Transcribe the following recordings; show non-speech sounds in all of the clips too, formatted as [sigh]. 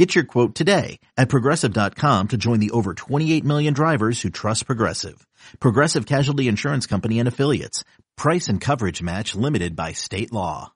Get your quote today at progressive.com to join the over 28 million drivers who trust Progressive. Progressive Casualty Insurance Company and Affiliates. Price and coverage match limited by state law.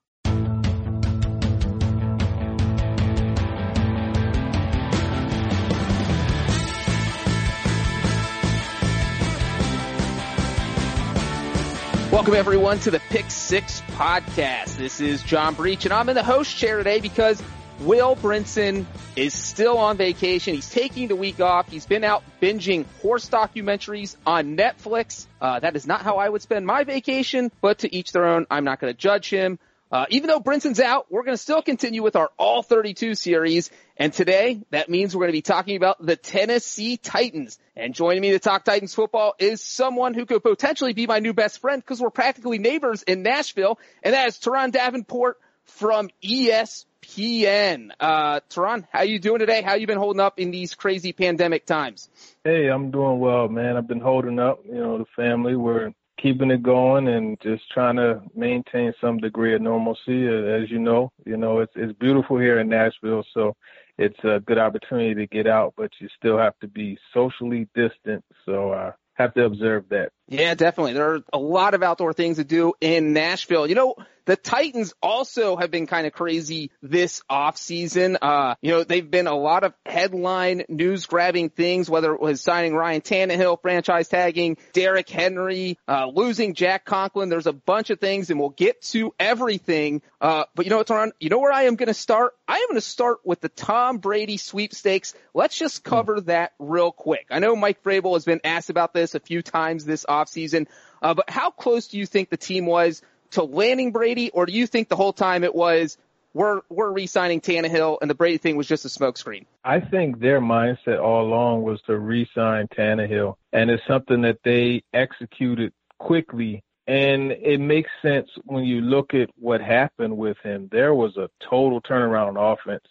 Welcome everyone to the Pick Six podcast. This is John Breech and I'm in the host chair today because Will Brinson is still on vacation. He's taking the week off. He's been out binging horse documentaries on Netflix. Uh, that is not how I would spend my vacation, but to each their own. I'm not going to judge him. Uh, even though Brinson's out, we're going to still continue with our All 32 series. And today, that means we're going to be talking about the Tennessee Titans. And joining me to talk Titans football is someone who could potentially be my new best friend because we're practically neighbors in Nashville. And that is Turron Davenport from ESPN. Uh, Turron, how you doing today? How you been holding up in these crazy pandemic times? Hey, I'm doing well, man. I've been holding up. You know, the family, we're keeping it going and just trying to maintain some degree of normalcy. As you know, you know, it's, it's beautiful here in Nashville. So it's a good opportunity to get out, but you still have to be socially distant. So I uh, have to observe that. Yeah, definitely. There are a lot of outdoor things to do in Nashville. You know, the Titans also have been kind of crazy this off season. Uh, you know, they've been a lot of headline news grabbing things, whether it was signing Ryan Tannehill, franchise tagging Derrick Henry, uh, losing Jack Conklin. There's a bunch of things and we'll get to everything. Uh, but you know what, Turron? You know where I am going to start? I am going to start with the Tom Brady sweepstakes. Let's just cover that real quick. I know Mike Vrabel has been asked about this a few times this offseason, uh, but how close do you think the team was to landing Brady, or do you think the whole time it was we're we're re-signing Tannehill and the Brady thing was just a smokescreen? I think their mindset all along was to re-sign Tannehill, and it's something that they executed quickly. And it makes sense when you look at what happened with him. There was a total turnaround on offense.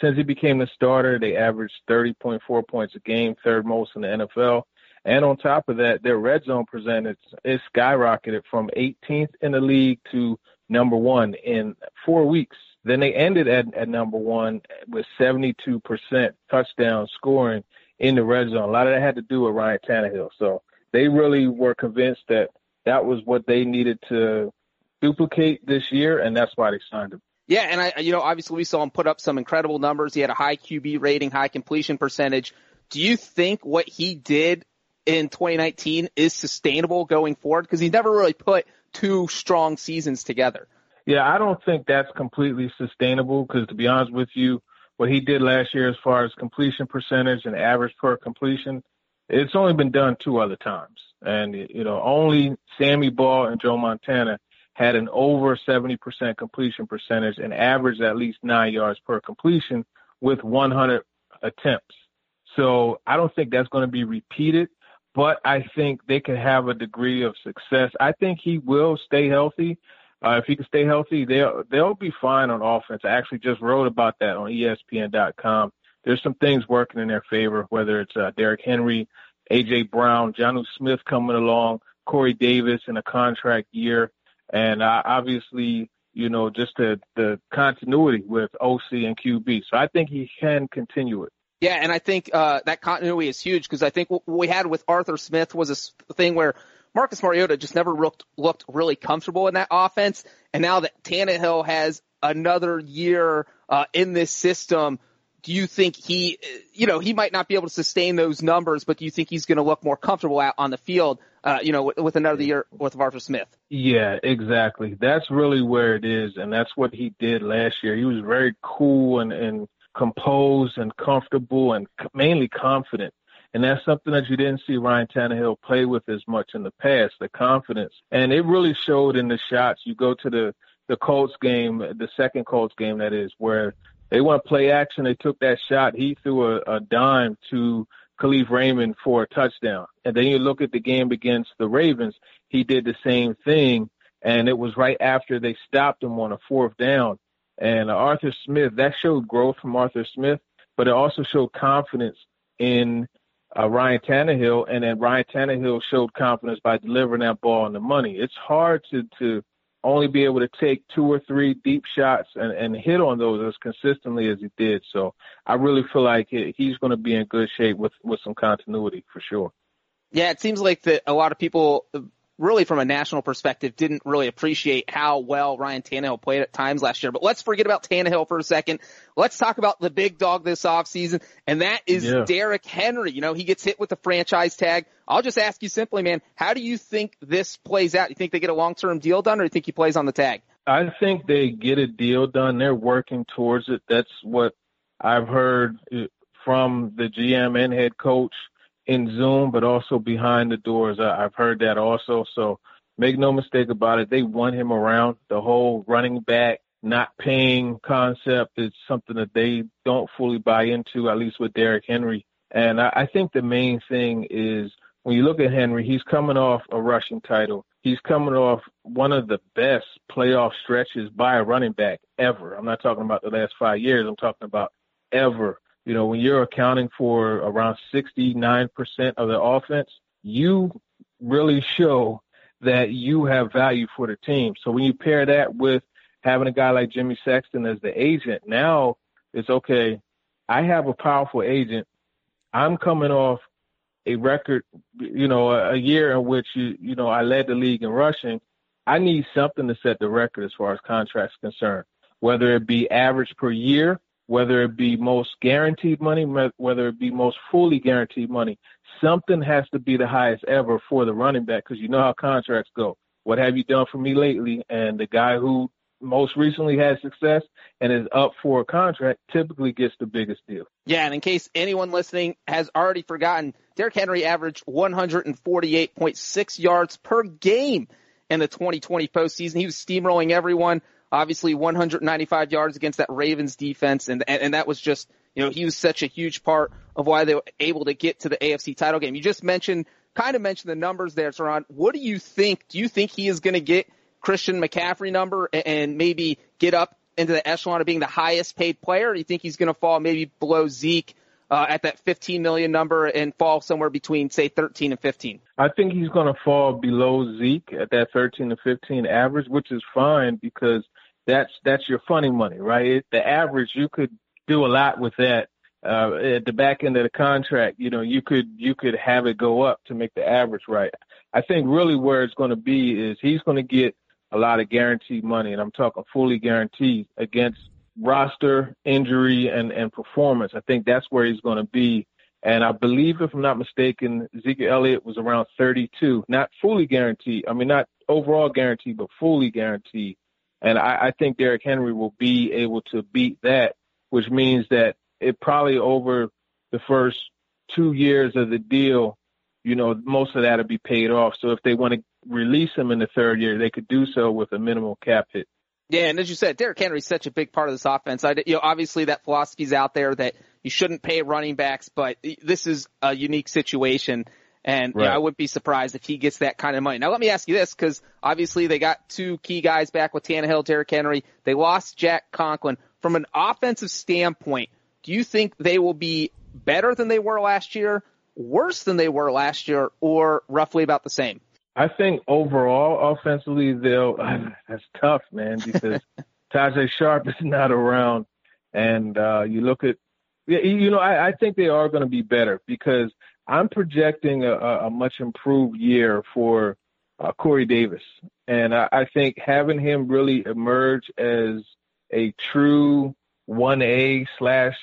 Since he became the starter, they averaged 30.4 points a game, third most in the NFL. And on top of that, their red zone percentage is skyrocketed from 18th in the league to number one in four weeks. Then they ended at, at number one with 72% touchdown scoring in the red zone. A lot of that had to do with Ryan Tannehill. So they really were convinced that that was what they needed to duplicate this year, and that's why they signed him. Yeah, and I, you know, obviously we saw him put up some incredible numbers. He had a high QB rating, high completion percentage. Do you think what he did in 2019 is sustainable going forward? Because he never really put two strong seasons together. Yeah, I don't think that's completely sustainable because to be honest with you, what he did last year as far as completion percentage and average per completion, it's only been done two other times. And, you know, only Sammy Baugh and Joe Montana had an over 70% completion percentage and averaged at least nine yards per completion with 100 attempts. So I don't think that's going to be repeated but I think they could have a degree of success. I think he will stay healthy. Uh, if he can stay healthy, they'll they'll be fine on offense. I actually just wrote about that on ESPN.com. There's some things working in their favor, whether it's uh, Derrick Henry, AJ Brown, Jonnu Smith coming along, Corey Davis in a contract year, and uh, obviously, you know, just the the continuity with OC and QB. So I think he can continue it. Yeah, and I think uh, that continuity is huge because I think what we had with Arthur Smith was a thing where Marcus Mariota just never looked looked really comfortable in that offense, and now that Tannehill has another year uh, in this system, do you think he, you know, he might not be able to sustain those numbers, but do you think he's going to look more comfortable out on the field, uh, you know, with, with another year with Arthur Smith? Yeah, exactly. That's really where it is, and that's what he did last year. He was very cool and and composed and comfortable and mainly confident. And that's something that you didn't see Ryan Tannehill play with as much in the past, the confidence. And it really showed in the shots. You go to the, the Colts game, the second Colts game that is, where they want to play action. They took that shot. He threw a, a dime to Kalif Raymond for a touchdown. And then you look at the game against the Ravens. he did the same thing, and it was right after they stopped him on a fourth down. And Arthur Smith, that showed growth from Arthur Smith, but it also showed confidence in uh, Ryan Tannehill, and then Ryan Tannehill showed confidence by delivering that ball on the money. It's hard to to only be able to take two or three deep shots and, and hit on those as consistently as he did. So I really feel like he's going to be in good shape with with some continuity for sure. Yeah, it seems like that a lot of people really from a national perspective, didn't really appreciate how well Ryan Tannehill played at times last year. But let's forget about Tannehill for a second. Let's talk about the big dog this offseason, and that is yeah. Derrick Henry. You know, he gets hit with the franchise tag. I'll just ask you simply, man, how do you think this plays out? You think they get a long-term deal done, or do you think he plays on the tag? I think they get a deal done. They're working towards it. That's what I've heard from the GM and head coach in Zoom, but also behind the doors. I, I've heard that also. So make no mistake about it. They want him around. The whole running back not paying concept is something that they don't fully buy into, at least with Derrick Henry. And I, I think the main thing is when you look at Henry, he's coming off a rushing title. He's coming off one of the best playoff stretches by a running back ever. I'm not talking about the last five years. I'm talking about ever. You know, when you're accounting for around 69% of the offense, you really show that you have value for the team. So when you pair that with having a guy like Jimmy Sexton as the agent, now it's okay. I have a powerful agent. I'm coming off a record, you know, a, year in which you, you know, I led the league in rushing. I need something to set the record as far as contracts concerned, whether it be average per year whether it be most guaranteed money, whether it be most fully guaranteed money, something has to be the highest ever for the running back because you know how contracts go. What have you done for me lately? And the guy who most recently had success and is up for a contract typically gets the biggest deal. Yeah, and in case anyone listening has already forgotten, Derrick Henry averaged 148.6 yards per game in the 2020 postseason. He was steamrolling everyone. Obviously 195 yards against that Ravens defense and, and, and that was just, you know, he was such a huge part of why they were able to get to the AFC title game. You just mentioned, kind of mentioned the numbers there, Turron. What do you think? Do you think he is going to get Christian McCaffrey number and maybe get up into the echelon of being the highest paid player? Or do you think he's going to fall maybe below Zeke uh, at that 15 million number and fall somewhere between say 13 and 15? I think he's going to fall below Zeke at that 13 to 15 average, which is fine because that's that's your funny money, right? It, the average you could do a lot with that. Uh, at the back end of the contract, you know, you could you could have it go up to make the average right. I think really where it's going to be is he's going to get a lot of guaranteed money, and I'm talking fully guaranteed against roster injury and and performance. I think that's where he's going to be. And I believe, if I'm not mistaken, Ezekiel Elliott was around 32, not fully guaranteed. I mean, not overall guaranteed, but fully guaranteed. And I, I think Derrick Henry will be able to beat that, which means that it probably over the first two years of the deal, you know, most of that will be paid off. So if they want to release him in the third year, they could do so with a minimal cap hit. Yeah, and as you said, Derrick Henry's such a big part of this offense. I, you know, obviously that philosophy's out there that you shouldn't pay running backs, but this is a unique situation. And right. you know, I wouldn't be surprised if he gets that kind of money. Now let me ask you this, because obviously they got two key guys back with Tannehill, Derrick Henry. They lost Jack Conklin. From an offensive standpoint, do you think they will be better than they were last year, worse than they were last year, or roughly about the same? I think overall, offensively, they'll. [sighs] That's tough, man, because [laughs] Tajae Sharpe is not around, and uh, you look at, you know, I, I think they are going to be better because I'm projecting a, a much improved year for uh, Corey Davis, and I, I think having him really emerge as a true one A slash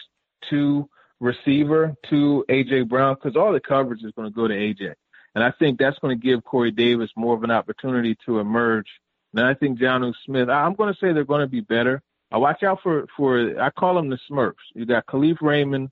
two receiver to AJ Brown because all the coverage is going to go to AJ, and I think that's going to give Corey Davis more of an opportunity to emerge. And I think Jonnu Smith, I'm going to say they're going to be better. I watch out for for I call them the Smurfs. You got Kalif Raymond,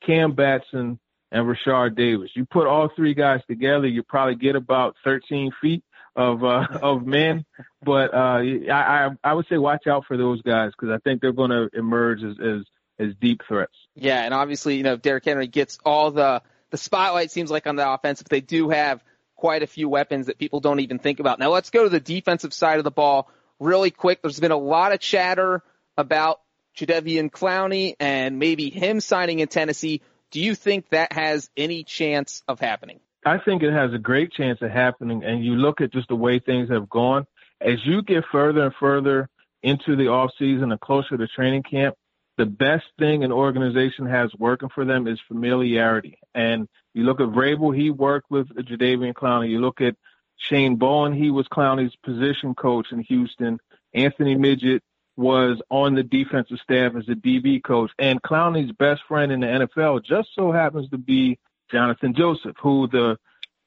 Cam Batson, and Rashard Davis. You put all three guys together, you probably get about 13 feet of uh, [laughs] of men. But uh, I, I would say watch out for those guys because I think they're going to emerge as, as as deep threats. Yeah, and obviously you know Derrick Henry gets all the the spotlight seems like on the offense, but they do have quite a few weapons that people don't even think about. Now let's go to the defensive side of the ball really quick. There's been a lot of chatter about Jadeveon Clowney and maybe him signing in Tennessee. Do you think that has any chance of happening? I think it has a great chance of happening. And you look at just the way things have gone. As you get further and further into the off season and closer to training camp, the best thing an organization has working for them is familiarity. And you look at Vrabel, he worked with Jadeveon Clowney. You look at Shane Bowen, he was Clowney's position coach in Houston. Anthony Midget was on the defensive staff as a DB coach. And Clowney's best friend in the NFL just so happens to be Johnathan Joseph, who the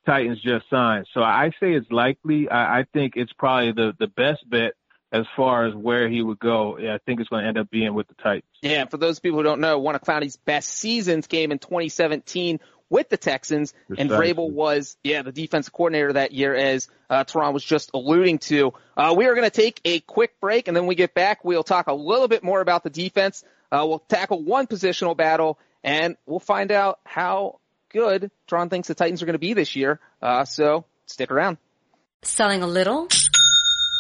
Titans just signed. So I say it's likely. I, I think it's probably the, the best bet as far as where he would go. I think it's going to end up being with the Titans. Yeah, for those people who don't know, one of Clowney's best seasons came in 2017 with the Texans, Precisely. and Vrabel was, yeah, the defensive coordinator that year, as uh, Turron was just alluding to. Uh, we are going to take a quick break, and then we get back. We'll talk a little bit more about the defense. Uh, we'll tackle one positional battle, and we'll find out how good Turron thinks the Titans are going to be this year. Uh, so stick around. Selling a little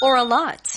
or a lot.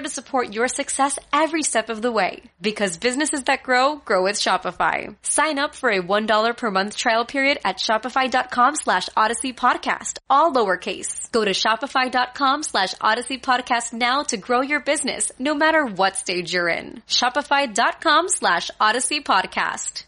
to support your success every step of the way. Because businesses that grow, grow with Shopify. Sign up for a $1 per month trial period at shopify.com slash odyssey podcast, all lowercase. Go to shopify.com slash odyssey podcast now to grow your business, no matter what stage you're in. Shopify.com slash odyssey podcast.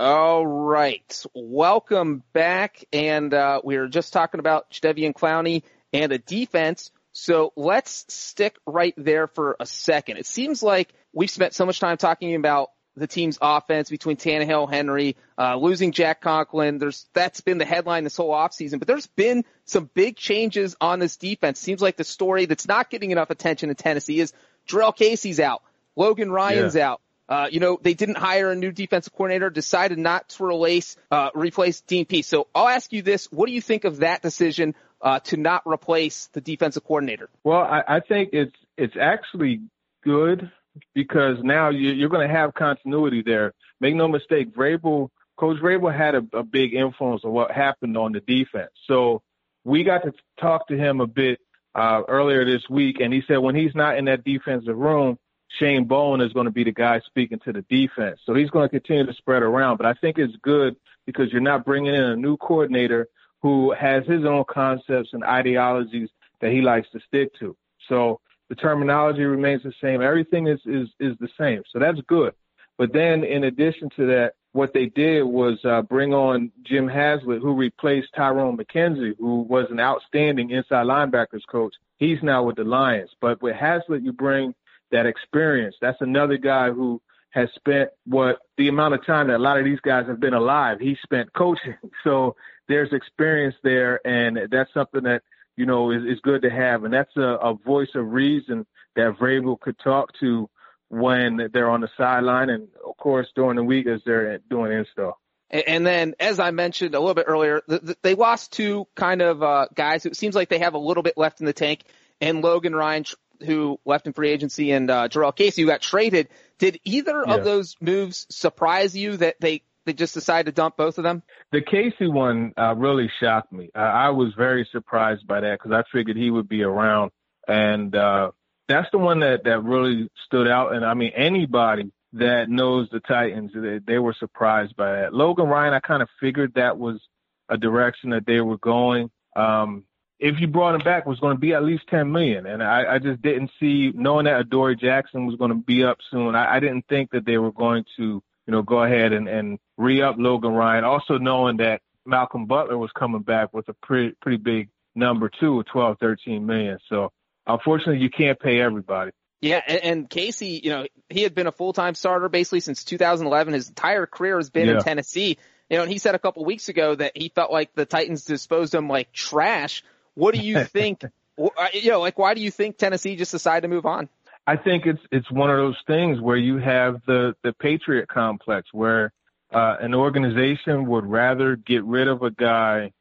All right. Welcome back. And, uh, we were just talking about Jadeveon Clowney and a defense. So let's stick right there for a second. It seems like we've spent so much time talking about the team's offense between Tannehill, Henry, uh, losing Jack Conklin. There's, that's been the headline this whole offseason, but there's been some big changes on this defense. Seems like the story that's not getting enough attention in Tennessee is Jurrell Casey's out. Logan Ryan's yeah. out. Uh, you know, they didn't hire a new defensive coordinator, decided not to replace, uh, replace Dean Pees. So I'll ask you this. What do you think of that decision, uh, to not replace the defensive coordinator? Well, I, I think it's, it's actually good because now you're going to have continuity there. Make no mistake, Vrabel, Coach Vrabel had a, a big influence on what happened on the defense. So we got to talk to him a bit uh, earlier this week, and he said when he's not in that defensive room, Shane Bowen is going to be the guy speaking to the defense. So he's going to continue to spread around. But I think it's good because you're not bringing in a new coordinator who has his own concepts and ideologies that he likes to stick to. So the terminology remains the same. Everything is, is, is the same. So that's good. But then in addition to that, what they did was uh, bring on Jim Haslett, who replaced Tyrone McKenzie, who was an outstanding inside linebackers coach. He's now with the Lions. But with Haslett, you bring that experience. That's another guy who has spent what the amount of time that a lot of these guys have been alive. He spent coaching. [laughs] So there's experience there, and that's something that you know, is, is good to have. And that's a, a voice of reason that Vrabel could talk to when they're on the sideline and, of course, during the week as they're doing install. And then, as I mentioned a little bit earlier, they lost two kind of uh, guys. It seems like they have a little bit left in the tank. And Logan Ryan, who left in free agency, and uh, Jurrell Casey, who got traded. Did either yeah. of those moves surprise you that they they just decided to dump both of them? The Casey one uh, really shocked me. Uh, I was very surprised by that because I figured he would be around, and uh, that's the one that that really stood out. And I mean, anybody that knows the Titans, they, they were surprised by that. Logan Ryan, I kind of figured that was a direction that they were going. Um, if you brought him back, it was going to be at least ten million, and I, I just didn't see knowing that Adoree Jackson was going to be up soon. I, I didn't think that they were going to, you know, go ahead and, and re-up Logan Ryan. Also knowing that Malcolm Butler was coming back with a pretty pretty big number two of 12, 13 million. So unfortunately, you can't pay everybody. Yeah, and, and Casey, you know, he had been a full-time starter basically since 2011. His entire career has been yeah. in Tennessee. You know, and he said a couple weeks ago that he felt like the Titans disposed of him like trash. What do you [laughs] think? Uh, you know, like why do you think Tennessee just decided to move on? I think it's it's one of those things where you have the the patriot complex where uh, an organization would rather get rid of a guy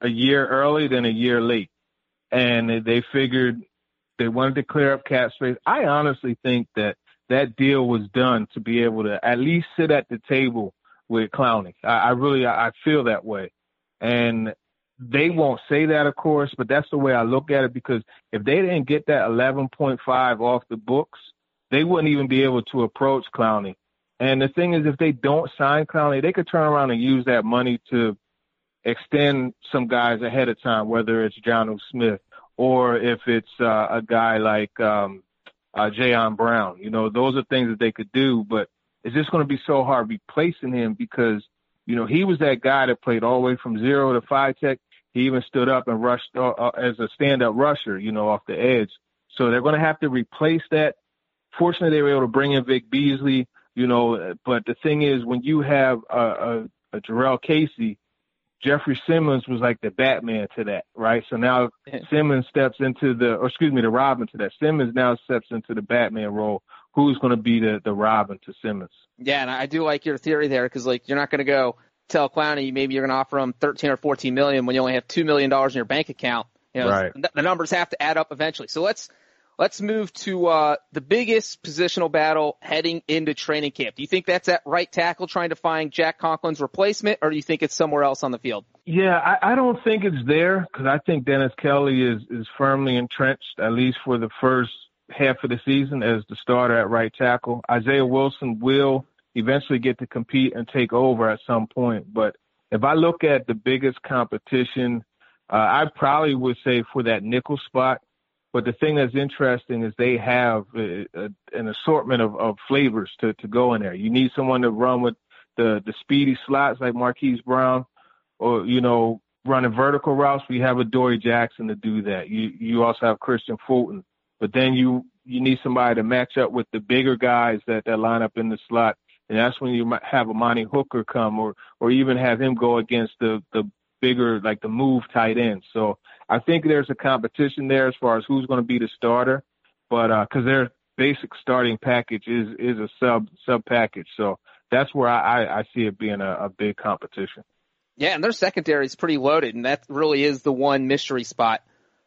a year early than a year late, and they figured they wanted to clear up cap space. I honestly think that that deal was done to be able to at least sit at the table with Clowney. I, I really I feel that way, and they won't say that, of course, but that's the way I look at it because if they didn't get that 11.5 off the books, they wouldn't even be able to approach Clowney. And the thing is, if they don't sign Clowney, they could turn around and use that money to extend some guys ahead of time, whether it's Jonnu Smith or if it's uh, a guy like um, uh, Jayon Brown. You know, those are things that they could do, but it's just going to be so hard replacing him because, you know, he was that guy that played all the way from zero to five tech. He even stood up and rushed uh, uh, as a stand-up rusher, you know, off the edge. So they're going to have to replace that. Fortunately, they were able to bring in Vic Beasley, you know, but the thing is, when you have a, a, a Jurrell Casey Jeffery Simmons was like the Batman to that, right? So now Simmons steps into the, or excuse me, the Robin to that. Simmons now steps into the Batman role. Who's going to be the the Robin to Simmons? Yeah, and I do like your theory there because like you're not going to go tell Clowney maybe you're going to offer him 13 or 14 million when you only have two million dollars in your bank account. You know, right. the numbers have to add up eventually. So let's Let's move to uh, the biggest positional battle heading into training camp. Do you think that's at right tackle trying to find Jack Conklin's replacement, or do you think it's somewhere else on the field? Yeah, I, I don't think it's there because I think Dennis Kelly is is firmly entrenched at least for the first half of the season as the starter at right tackle. Isaiah Wilson will eventually get to compete and take over at some point, but if I look at the biggest competition, uh, I probably would say for that nickel spot, but the thing that's interesting is they have a, a, an assortment of, of flavors to, to go in there. You need someone to run with the, the speedy slots like Marquise Brown, or you know, running vertical routes. We have Adoree Jackson to do that. You you also have Kristian Fulton, but then you you need somebody to match up with the bigger guys that that line up in the slot, and that's when you might have Amani Hooker come, or or even have him go against the the bigger like the move tight end. So I think there's a competition there as far as who's going to be the starter, but because uh, their basic starting package is is a sub sub package, so that's where I, I see it being a, a big competition. Yeah, and their secondary is pretty loaded, and that really is the one mystery spot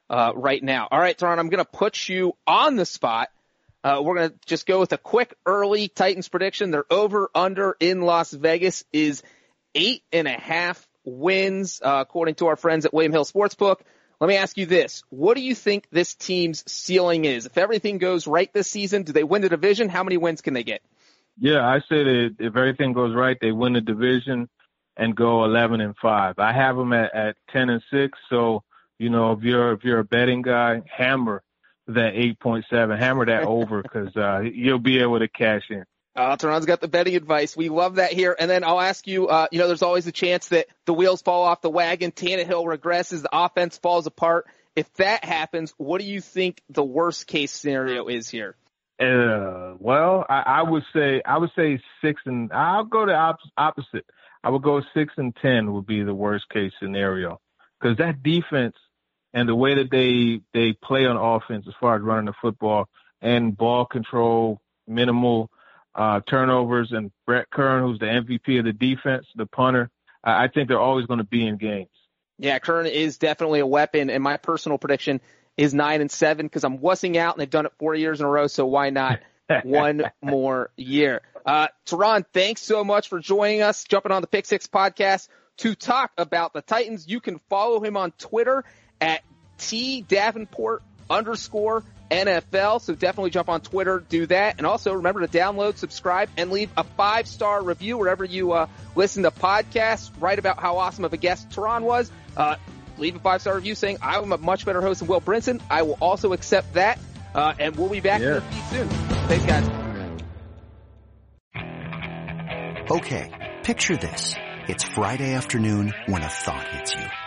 uh, right now. All right, Turron, I'm going to put you on the spot. Uh, we're going to just go with a quick early Titans prediction. Their over under in Las Vegas is eight and a half wins, uh, according to our friends at William Hill Sportsbook. Let me ask you this. What do you think this team's ceiling is? If everything goes right this season, do they win the division? How many wins can they get? Yeah, I say that if everything goes right, they win the division and go 11 and 5. I have them at, at 10 and 6. So, you know, if you're, if you're a betting guy, hammer that 8.7, hammer that over because, uh, you'll be able to cash in. Uh, Turron's got the betting advice. We love that here. And then I'll ask you, uh, you know, there's always a chance that the wheels fall off the wagon. Tannehill regresses. The offense falls apart. If that happens, what do you think the worst case scenario is here? Uh, well, I, I would say, I would say six and I'll go the op- opposite. I would go six and 10 would be the worst case scenario because that defense and the way that they, they play on offense as far as running the football and ball control, minimal, uh, turnovers, and Brett Kern, who's the MVP of the defense, the punter. I think they're always going to be in games. Yeah, Kern is definitely a weapon, and my personal prediction is nine and seven because I'm wussing out, and they've done it four years in a row. So why not [laughs] one more year? Uh, Turron, thanks so much for joining us, jumping on the Pick Six podcast to talk about the Titans. You can follow him on Twitter at T Davenport underscore NFL. So definitely jump on Twitter, do that. And also remember to download, subscribe, and leave a five star review wherever you uh, listen to podcasts. Write about how awesome of a guest Turron was. Uh, leave a five star review saying I'm a much better host than Will Brinson. I will also accept that. Uh, and we'll be back yeah. in your feed soon. Thanks, guys. Okay, picture this. It's Friday afternoon when a thought hits you.